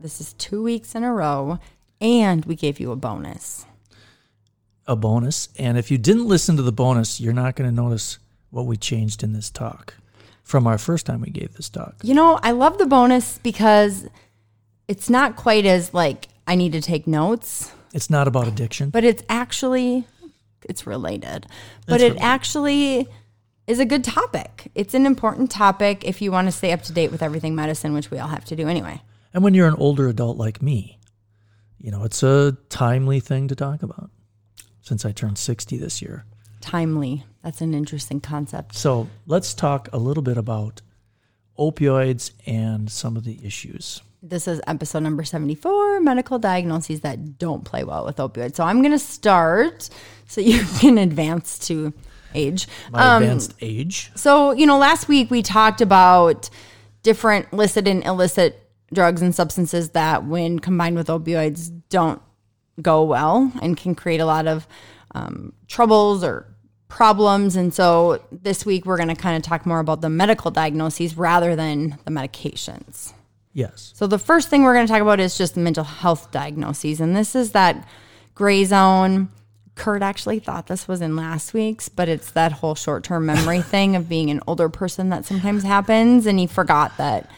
this is two weeks in a row, and we gave you a bonus. A bonus. And if you didn't listen to the bonus, you're not going to notice what we changed in this talk from our first time we gave this talk. You know, I love the bonus because it's not quite as like I need to take notes, It's not about addiction. but it's actually it's related. But It's it related. actually is a good topic. It's an important topic if you want to stay up to date with everything medicine, which we all have to do anyway. And when you're an older adult like me, you know, it's a timely thing to talk about since I turned 60 this year. Timely. That's an interesting concept. So let's talk a little bit about opioids and some of the issues. This is episode number 74 medical diagnoses that don't play well with opioids. So I'm going to start so you can advance to age. My Um, advanced age. So, you know, last week we talked about different licit and illicit drugs and substances that, when combined with opioids, don't go well and can create a lot of um, troubles or problems. And so this week we're going to kind of talk more about the medical diagnoses rather than the medications. Yes. So the first thing we're going to talk about is just the mental health diagnoses, and this is that gray zone. Kurt actually thought this was in last week's, but it's that whole short-term memory thing of being an older person that sometimes happens, and he forgot that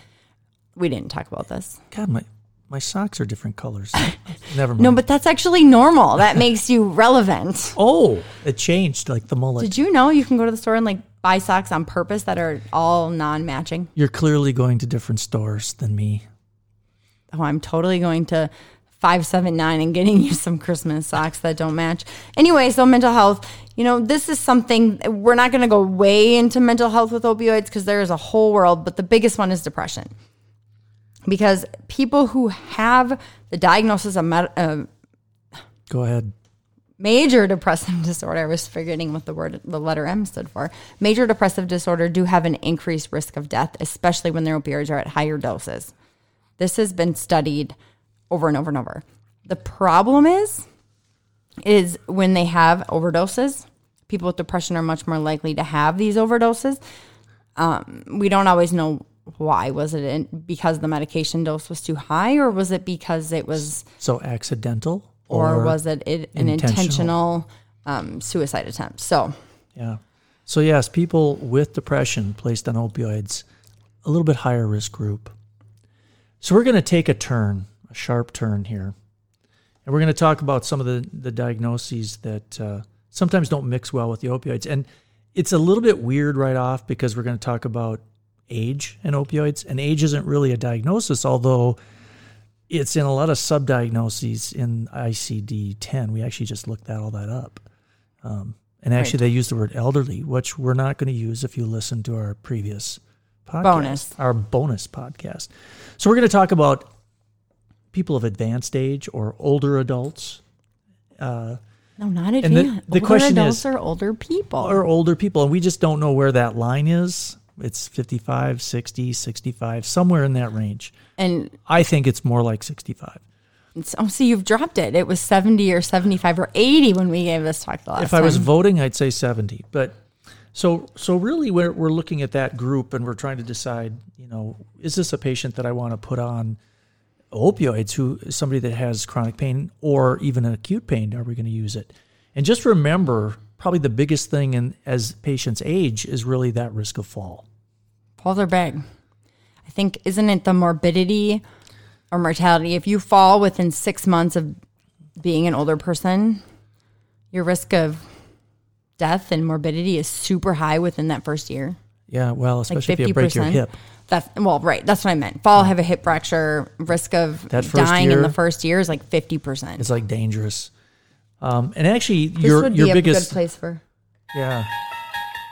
we didn't talk about this. God, my, my socks are different colors. Never mind. No, but that's actually normal. That makes you relevant. oh, it changed like the mullet. Did you know you can go to the store and like buy socks on purpose that are all non-matching? You're clearly going to different stores than me. oh, I'm totally going to 579 and getting you some Christmas socks that don't match. Anyway, so mental health, you know, this is something we're not going to go way into mental health with opioids because there is a whole world, but the biggest one is depression. Because people who have the diagnosis of med- uh, Go ahead. major depressive disorder, I was forgetting what the word, the letter M stood for. Major depressive disorder do have an increased risk of death, especially when their opioids are at higher doses. This has been studied over and over and over. The problem is, is when they have overdoses, people with depression are much more likely to have these overdoses. Um, we don't always know why. Was it in, because the medication dose was too high, or was it because it was So accidental or, was it, it an intentional. intentional um, suicide attempt? So, Yeah. So yes, people with depression placed on opioids, a little bit higher risk group. So we're going to take a turn, a sharp turn here, and we're going to talk about some of the the diagnoses that uh, sometimes don't mix well with the opioids, and it's a little bit weird right off because we're going to talk about age and opioids, and age isn't really a diagnosis, although it's in a lot of subdiagnoses in ICD-10. We actually just looked that all that up. Um, and actually, they use the word elderly, which we're not going to use if you listen to our previous podcast, Bonus. our bonus podcast. So we're going to talk about people of advanced age or older adults no, not the- the older question adults is- are older people. or older people. And we just don't know where that line is. It's 55, 60, 65, somewhere in that range. and I think it's more like 65. it's, oh, see, you've dropped it. It was 70 or 75 or 80 when we gave this talk the last if I was voting, I'd say 70. But so so really we're we're looking at that group and we're trying to decide, you know, is this a patient that I want to put on opioids who somebody that has chronic pain or even an acute pain, are we going to use it? And just remember, probably the biggest thing in as patients age is really that risk of fall. Falls are big. I think, isn't it the morbidity or mortality? If you fall within six months of being an older person, your risk of death and morbidity is super high within that first year. Yeah, well, Like especially fifty if you break your hip. That's well, right. That's what I meant. Fall, have a hip fracture, risk of dying in the first year is like fifty percent. It's like dangerous. Um, and actually, This your would your be a biggest good place for. Yeah.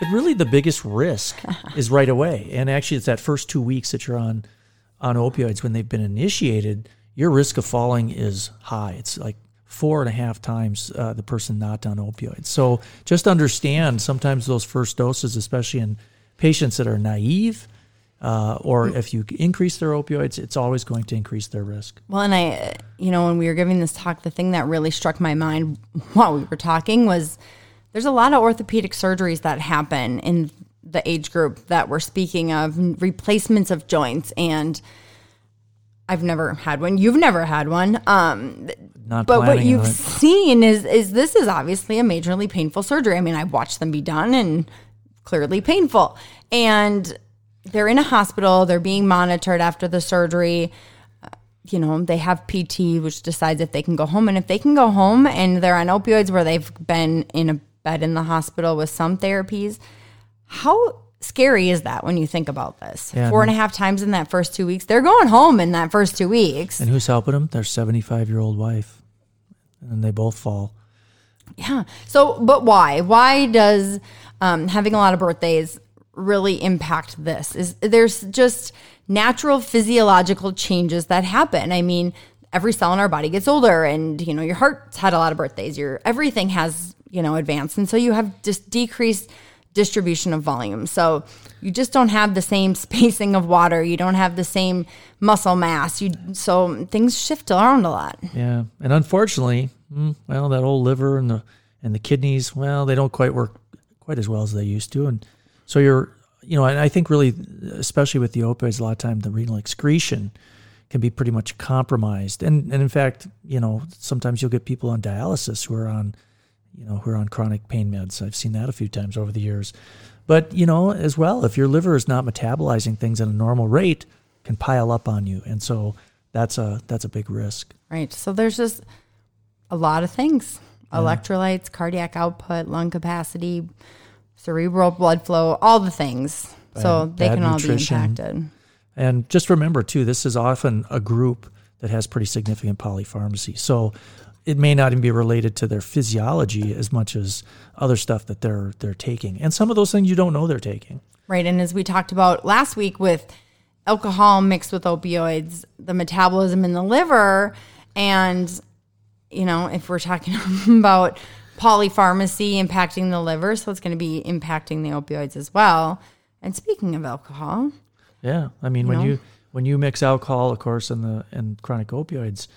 But really the biggest risk is right away. And actually it's that first two weeks that you're on on opioids when they've been initiated, your risk of falling is high. It's like four and a half times uh, the person not on opioids. So just understand sometimes those first doses, especially in patients that are naive, uh, or if you increase their opioids, it's always going to increase their risk. Well, and I, you know, when we were giving this talk, the thing that really struck my mind while we were talking was there's a lot of orthopedic surgeries that happen in the age group that we're speaking of, replacements of joints. And I've never had one. You've never had one. Um, Not but what you've seen is is this is obviously a majorly painful surgery. I mean, I've watched them be done and clearly painful. And they're in a hospital, they're being monitored after the surgery. Uh, You know, they have PT, which decides if they can go home. And if they can go home and they're on opioids where they've been in a bed in the hospital with some therapies, how scary is that when you think about this? Yeah, Four and a half times in that first two weeks. They're going home in that first two weeks. And who's helping them? Their 75 year old wife. And they both fall. Yeah. So, but why? Why does um, having a lot of birthdays really impact this? Is there's just natural physiological changes that happen. I mean, every cell in our body gets older, and you know, your heart's had a lot of birthdays. Your everything has you know advanced, and so you have just decreased distribution of volume. So you just don't have the same spacing of water. You don't have the same muscle mass. You so things shift around a lot. Yeah, and unfortunately, mm, well, that old liver and the and the kidneys, well, they don't quite work quite as well as they used to, and so you're, you know, and I think really, especially with the opioids, a lot of time the renal excretion can be pretty much compromised, and and in fact, you know, sometimes you'll get people on dialysis who are on, you know, who are on chronic pain meds. I've seen that a few times over the years, but you know, as well, if your liver is not metabolizing things at a normal rate, can pile up on you, and so that's a that's a big risk. Right. So there's just a lot of things electrolytes, cardiac output, lung capacity, cerebral blood flow, all the things. so they bad can all nutrition. be impacted. And just remember too, this is often a group that has pretty significant polypharmacy. So it may not even be related to their physiology as much as other stuff that they're they're taking. And some of those things you don't know they're taking. Right. And as we talked about last week with alcohol mixed with opioids, the metabolism in the liver, and, you know, if we're talking about polypharmacy impacting the liver, so it's going to be impacting the opioids as well. And speaking of alcohol, Yeah. I mean when know? you when you mix alcohol, of course, and the and chronic opioids,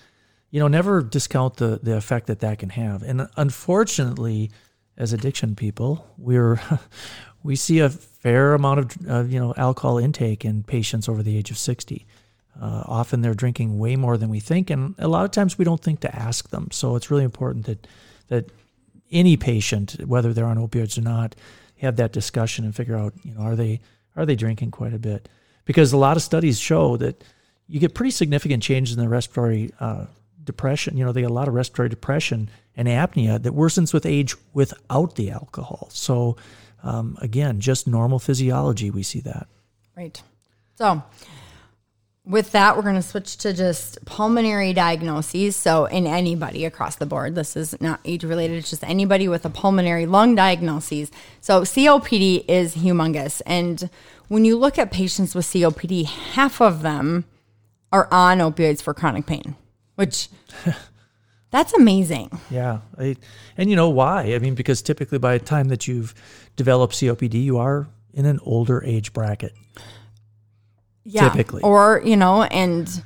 you know, never discount the the effect that that can have. And unfortunately, as addiction people, we're we see a fair amount of uh, you know alcohol intake in patients over the age of 60. Uh, often they're drinking way more than we think, and a lot of times we don't think to ask them. So it's really important that that any patient, whether they're on opioids or not, have that discussion and figure out you know are they are they drinking quite a bit? Because a lot of studies show that you get pretty significant changes in the respiratory uh, depression. You know, they get a lot of respiratory depression and apnea that worsens with age without the alcohol. So, um, again, just normal physiology, we see that. Right. So, with that, we're going to switch to just pulmonary diagnoses. So, in anybody across the board, this is not age related, it's just anybody with a pulmonary lung diagnoses. So, COPD is humongous. And when you look at patients with COPD, half of them are on opioids for chronic pain, which that's amazing. Yeah. I, and you know why? I mean, because typically by the time that you've developed COPD, you are in an older age bracket. Yeah. Typically. Or, you know, and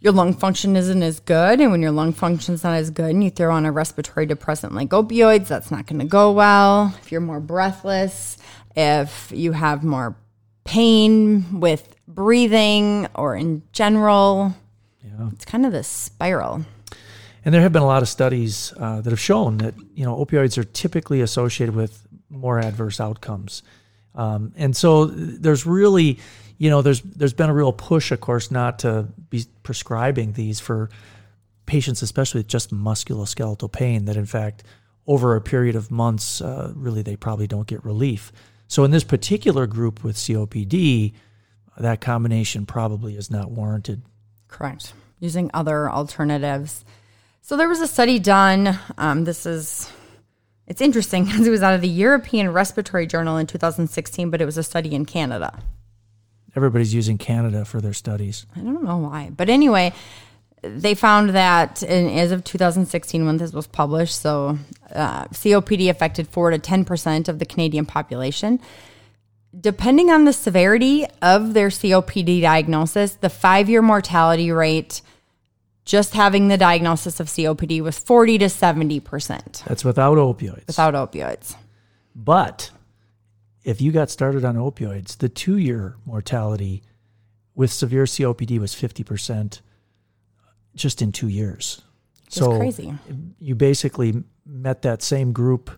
your lung function isn't as good. And when your lung function's not as good and you throw on a respiratory depressant like opioids, that's not going to go well. If you're more breathless, if you have more pain with breathing or in general, Yeah. it's kind of this spiral. And there have been a lot of studies uh, that have shown that you know opioids are typically associated with more adverse outcomes, um, and so there's really, you know, there's there's been a real push, of course, not to be prescribing these for patients, especially with just musculoskeletal pain. That in fact, over a period of months, uh, really they probably don't get relief. So in this particular group with COPD, that combination probably is not warranted. Correct. Using other alternatives. So there was a study done. Um, this is it's interesting because it was out of the European Respiratory Journal in 2016, but it was a study in Canada. Everybody's using Canada for their studies. I don't know why, but anyway, they found that in, as of 2016, when this was published, so uh, COPD affected 4 to 10% of the Canadian population. Depending on the severity of their COPD diagnosis, the five year mortality rate just having the diagnosis of COPD was 40 to 70% That's without opioids. without opioids. But if you got started on opioids, the two year mortality with severe COPD was 50% just in two years. It's crazy. you basically met that same group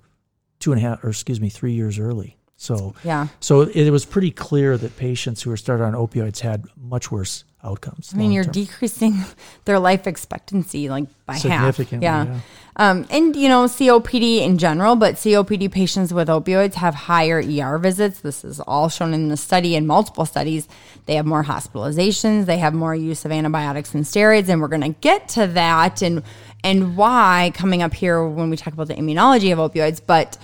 two and a half, or excuse me, three years early. So, Yeah. so it was pretty clear that patients who were started on opioids had much worse outcomes. I mean, you're long-term. decreasing their life expectancy like by half. Yeah. yeah. Um, and, you know, COPD in general, but COPD patients with opioids have higher ER visits. This is all shown in the study in multiple studies. They have more hospitalizations, they have more use of antibiotics and steroids. And we're going to get to that and, and why coming up here when we talk about the immunology of opioids. But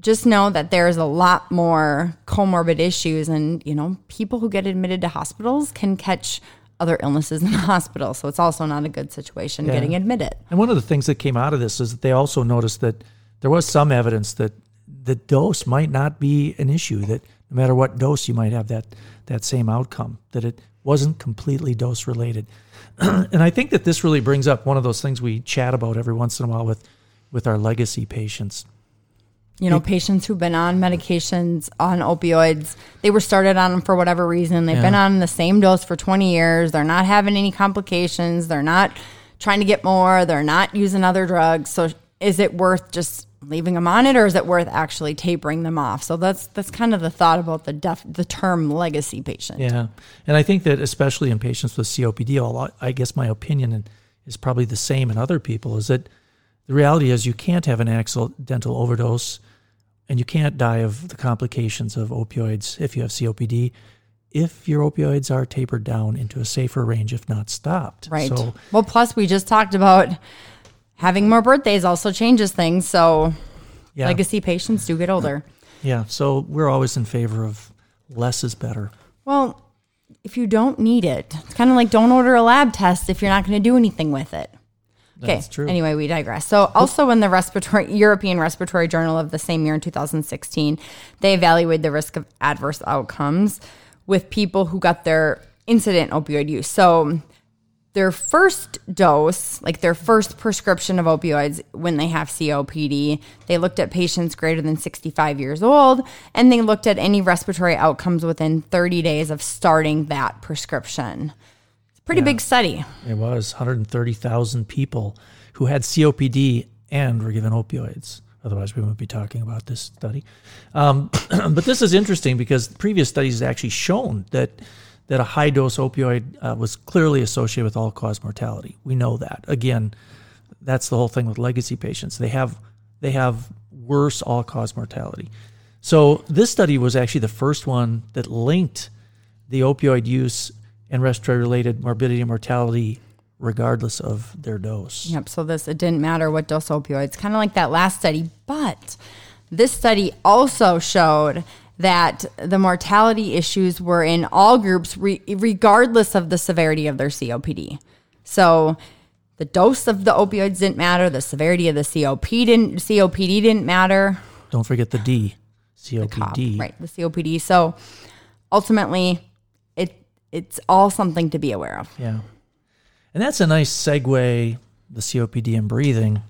just know that there's a lot more comorbid issues and you know people who get admitted to hospitals can catch other illnesses in the hospital so it's also not a good situation getting admitted And one of the things that came out of this is that they also noticed that there was some evidence that the dose might not be an issue. That no matter what dose, you might have that that same outcome. That it wasn't completely dose related. and I think that this really brings up one of those things we chat about every once in a while with with our legacy patients. You know patients who've been on medications on opioids they were started on them for whatever reason. They've been on the same dose for 20 years. They're not having any complications. They're not trying to get more. They're not using other drugs. So is it worth just leaving them on it or is it worth actually tapering them off? So that's that's kind of the thought about the def, the term legacy patient. Yeah, and I think that especially in patients with COPD, I guess my opinion is probably the same in other people. Is that the reality is you can't have an accidental overdose, and you can't die of the complications of opioids if you have COPD, if your opioids are tapered down into a safer range, if not stopped. right So well plus we just talked about having more birthdays also changes things so yeah, legacy patients do get older yeah. So we're always in favor of less is better. Well, if you don't need it, it's kind of like don't order a lab test if you're not going to do anything with it. Okay. That's true. Anyway, we digress. So, also in the respiratory European Respiratory Journal of the same year in 2016, they evaluated the risk of adverse outcomes with people who got their incident opioid use. So, their first dose, like their first prescription of opioids when they have COPD, they looked at patients greater than 65 years old and they looked at any respiratory outcomes within 30 days of starting that prescription. Pretty big study. It was 130,000 people who had COPD and were given opioids. Otherwise, we wouldn't be talking about this study. Um, but this is interesting because previous studies have actually shown that that a high dose opioid uh, was clearly associated with all cause mortality. We know that. Again, that's the whole thing with legacy patients. They have they have worse all cause mortality. So this study was actually the first one that linked the opioid use and respiratory related morbidity and mortality regardless of their dose. Yep. So this it didn't matter what dose opioids, kind of like that last study. But this study also showed that the mortality issues were in all groups, re- regardless of the severity of their COPD. So the dose of the opioids didn't matter. The severity of the COP didn't, COPD didn't matter. Don't forget the D, COPD. right? The COPD. So ultimately, it's all something to be aware of. Yeah. And that's a nice segue, the COPD and breathing,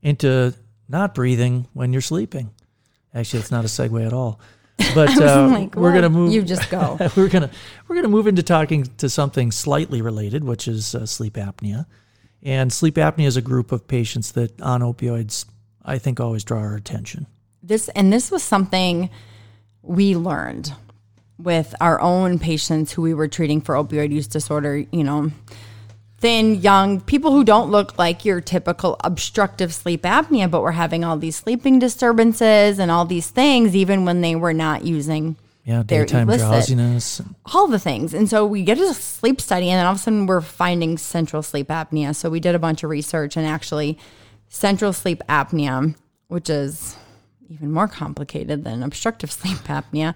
into not breathing when you're sleeping. Actually, it's not a segue at all. But uh, like, we're gonna move. you just go. we're gonna we're gonna move into talking to something slightly related, which is uh, sleep apnea. And sleep apnea is a group of patients that on opioids, I think, always draw our attention. this and this was something we learned with our own patients who we were treating for opioid use disorder you know thin young people who don't look like your typical obstructive sleep apnea but were having all these sleeping disturbances and all these things even when they were not using Yeah, daytime illicit- drowsiness. all the things. And so we get a sleep study, and then all of a sudden we're finding central sleep apnea. So we did a bunch of research, and actually, central sleep apnea, which is even more complicated than obstructive sleep apnea,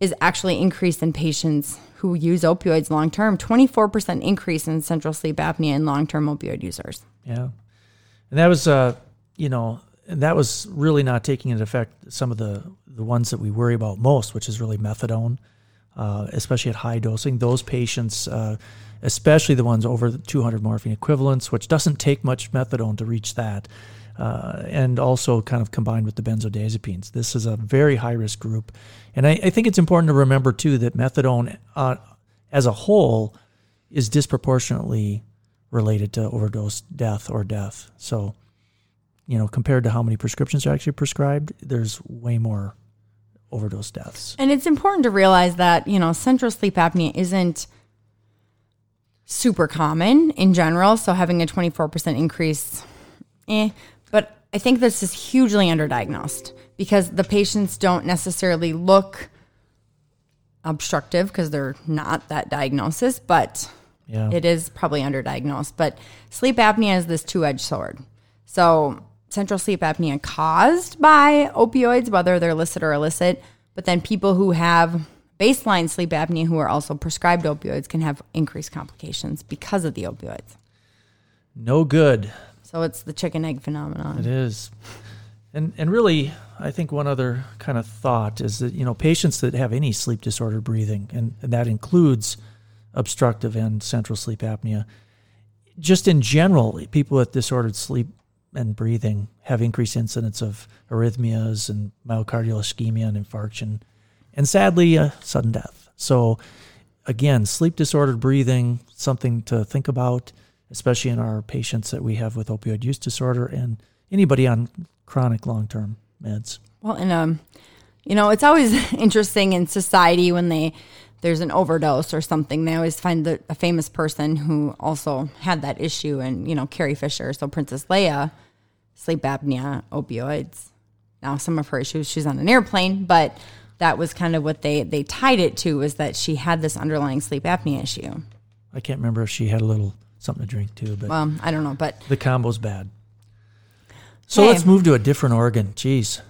is actually increased in patients who use opioids long term. 24% increase in central sleep apnea in long term opioid users. Yeah. And that was, uh, you know, and that was really not taking into effect some of the, the ones that we worry about most, which is really methadone, uh, especially at high dosing. Those patients, uh, especially the ones over 200 morphine equivalents, which doesn't take much methadone to reach that, uh, and also kind of combined with the benzodiazepines. This is a very high risk group. And I, I, think it's important to remember, too, that methadone uh, as a whole is disproportionately related to overdose death or death. So, you know, compared to how many prescriptions are actually prescribed, there's way more overdose deaths. And it's important to realize that, you know, central sleep apnea isn't super common in general. So having a 24% increase, eh. I think this is hugely underdiagnosed because the patients don't necessarily look obstructive because they're not that diagnosis, but yeah. it is probably underdiagnosed. But sleep apnea is this two edged sword. So central sleep apnea caused by opioids, whether they're licit or illicit, but then people who have baseline sleep apnea who are also prescribed opioids can have increased complications because of the opioids. No good. So it's the chicken egg phenomenon. It is. And and really, I think one other kind of thought is that you know patients that have any sleep disorder breathing, and, and that includes obstructive and central sleep apnea. Just in general, people with disordered sleep and breathing have increased incidence of arrhythmias and myocardial ischemia and infarction and sadly, uh, sudden death. So, again, sleep disordered breathing, something to think about, especially in our patients that we have with opioid use disorder and anybody on chronic long term meds. Well, and um, you know, it's always interesting in society when they there's an overdose or something. They always find the, a famous person who also had that issue, and you know, Carrie Fisher, so Princess Leia, sleep apnea, opioids. Now, some of her issues, she's on an airplane, but that was kind of what they they tied it to was that she had this underlying sleep apnea issue. I can't remember if she had a little something to drink too, but well, I don't know, but the combo's bad. So hey. let's move to a different organ. Jeez.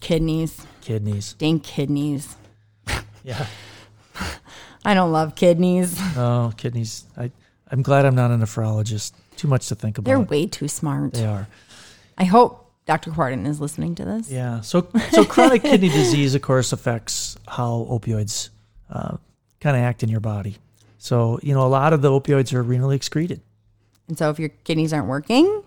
Kidneys. Kidneys. Dang kidneys. yeah. I don't love kidneys. Oh, kidneys. I I'm glad I'm not a nephrologist. Too much to think about. They're way too smart. They are. I hope Dr. Quardon is listening to this. Yeah. So, so chronic kidney disease, of course, affects how opioids uh, kind of act in your body. So, you know, a lot of the opioids are renally excreted. And so, if your kidneys aren't working,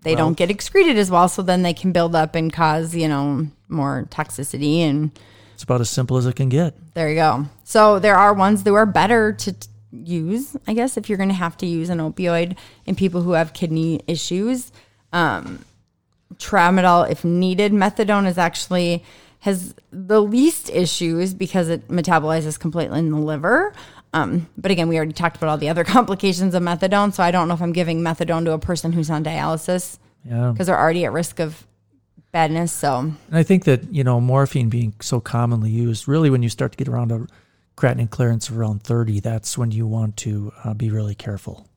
they well, don't get excreted as well. So then they can build up and cause, you know, more toxicity. And it's about as simple as it can get. There you go. So there are ones that are better to t- use, I guess, if you're going to have to use an opioid in people who have kidney issues. Um, tramadol if needed. Methadone is actually has the least issues because it metabolizes completely in the liver. Um, but again, we already talked about all the other complications of methadone, so I don't know if I'm giving methadone to a person who's on dialysis yeah. because they're already at risk of badness. So, and I think that you know morphine being so commonly used, really, when you start to get around a creatinine clearance of around 30, that's when you want to uh, be really careful,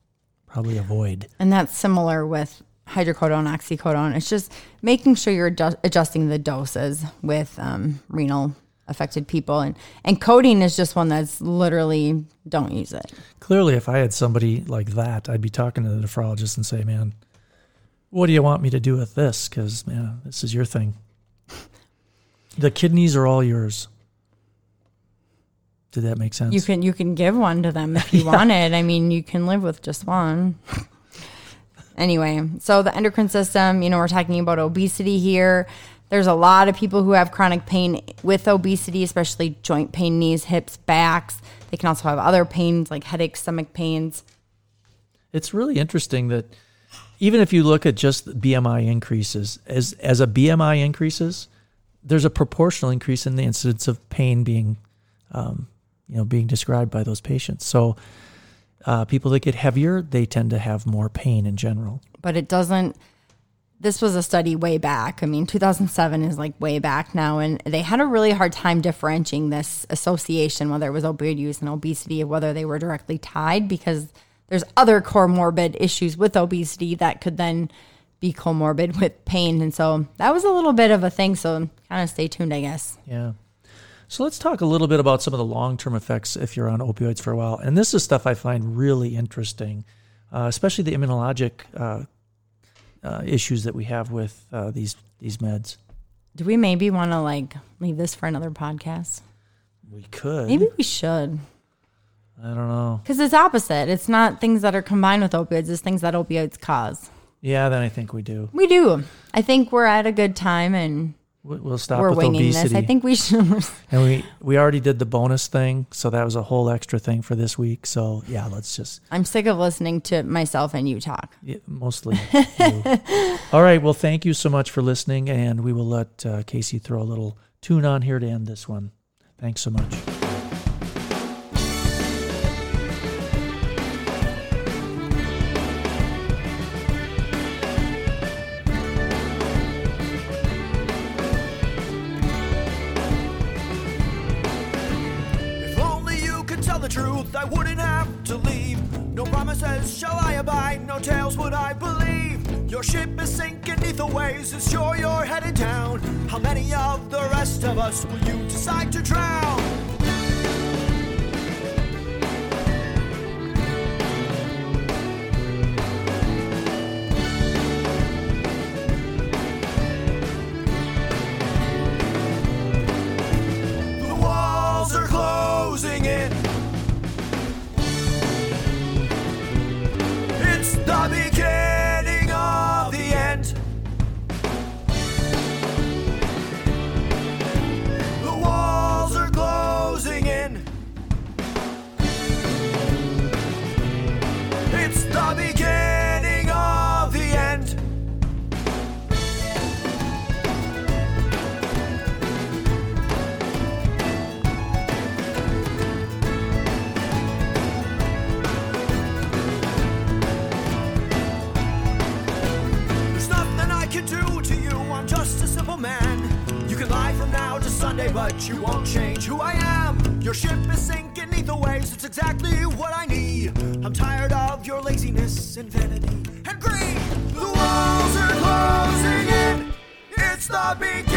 probably avoid. And that's similar with hydrocodone, oxycodone. It's just making sure you're adjust, adjusting the doses with um, renal affected people. And, and codeine is just one that's literally don't use it. Clearly, if I had somebody like that, I'd be talking to the nephrologist and say, man, what do you want me to do with this? Because, man, this is your thing. The kidneys are all yours. Did that make sense? You can you can give one to them if you yeah. want it. I mean, you can live with just one. Anyway, so the endocrine system, you know, we're talking about obesity here. There's a lot of people who have chronic pain with obesity, especially joint pain, knees, hips, backs. They can also have other pains like headaches, stomach pains. It's really interesting that even if you look at just BMI increases, as as a BMI increases, there's a proportional increase in the incidence of pain being, um, you know, being described by those patients. So uh, people that get heavier, they tend to have more pain in general. But it doesn't. This was a study way back. I mean, 2007 is like way back now, and they had a really hard time differentiating this association, whether it was opioid use and obesity, or whether they were directly tied, because there's other comorbid issues with obesity that could then be comorbid with pain. And so that was a little bit of a thing. So kind of stay tuned, I guess. Yeah. So let's talk a little bit about some of the long-term effects if you're on opioids for a while. And this is stuff I find really interesting, uh, especially the immunologic uh, uh, issues that we have with uh, these these meds. Do we maybe want to like leave this for another podcast? We could. Maybe we should. I don't know. Because it's opposite. It's not things that are combined with opioids, it's things that opioids cause. Yeah, then I think we do. We do. I think we're at a good time and We'll stop we're with obesity. this. I think we should. and we we already did the bonus thing, so that was a whole extra thing for this week. So yeah, let's just I'm sick of listening to myself and you talk. Yeah, mostly. you. All right. Well, thank you so much for listening, and we will let uh, Casey throw a little tune on here to end this one. Thanks so much. Your ship is sinking neath the waves, it's sure you're headed down. How many of the rest of us will you decide to drown? The beginning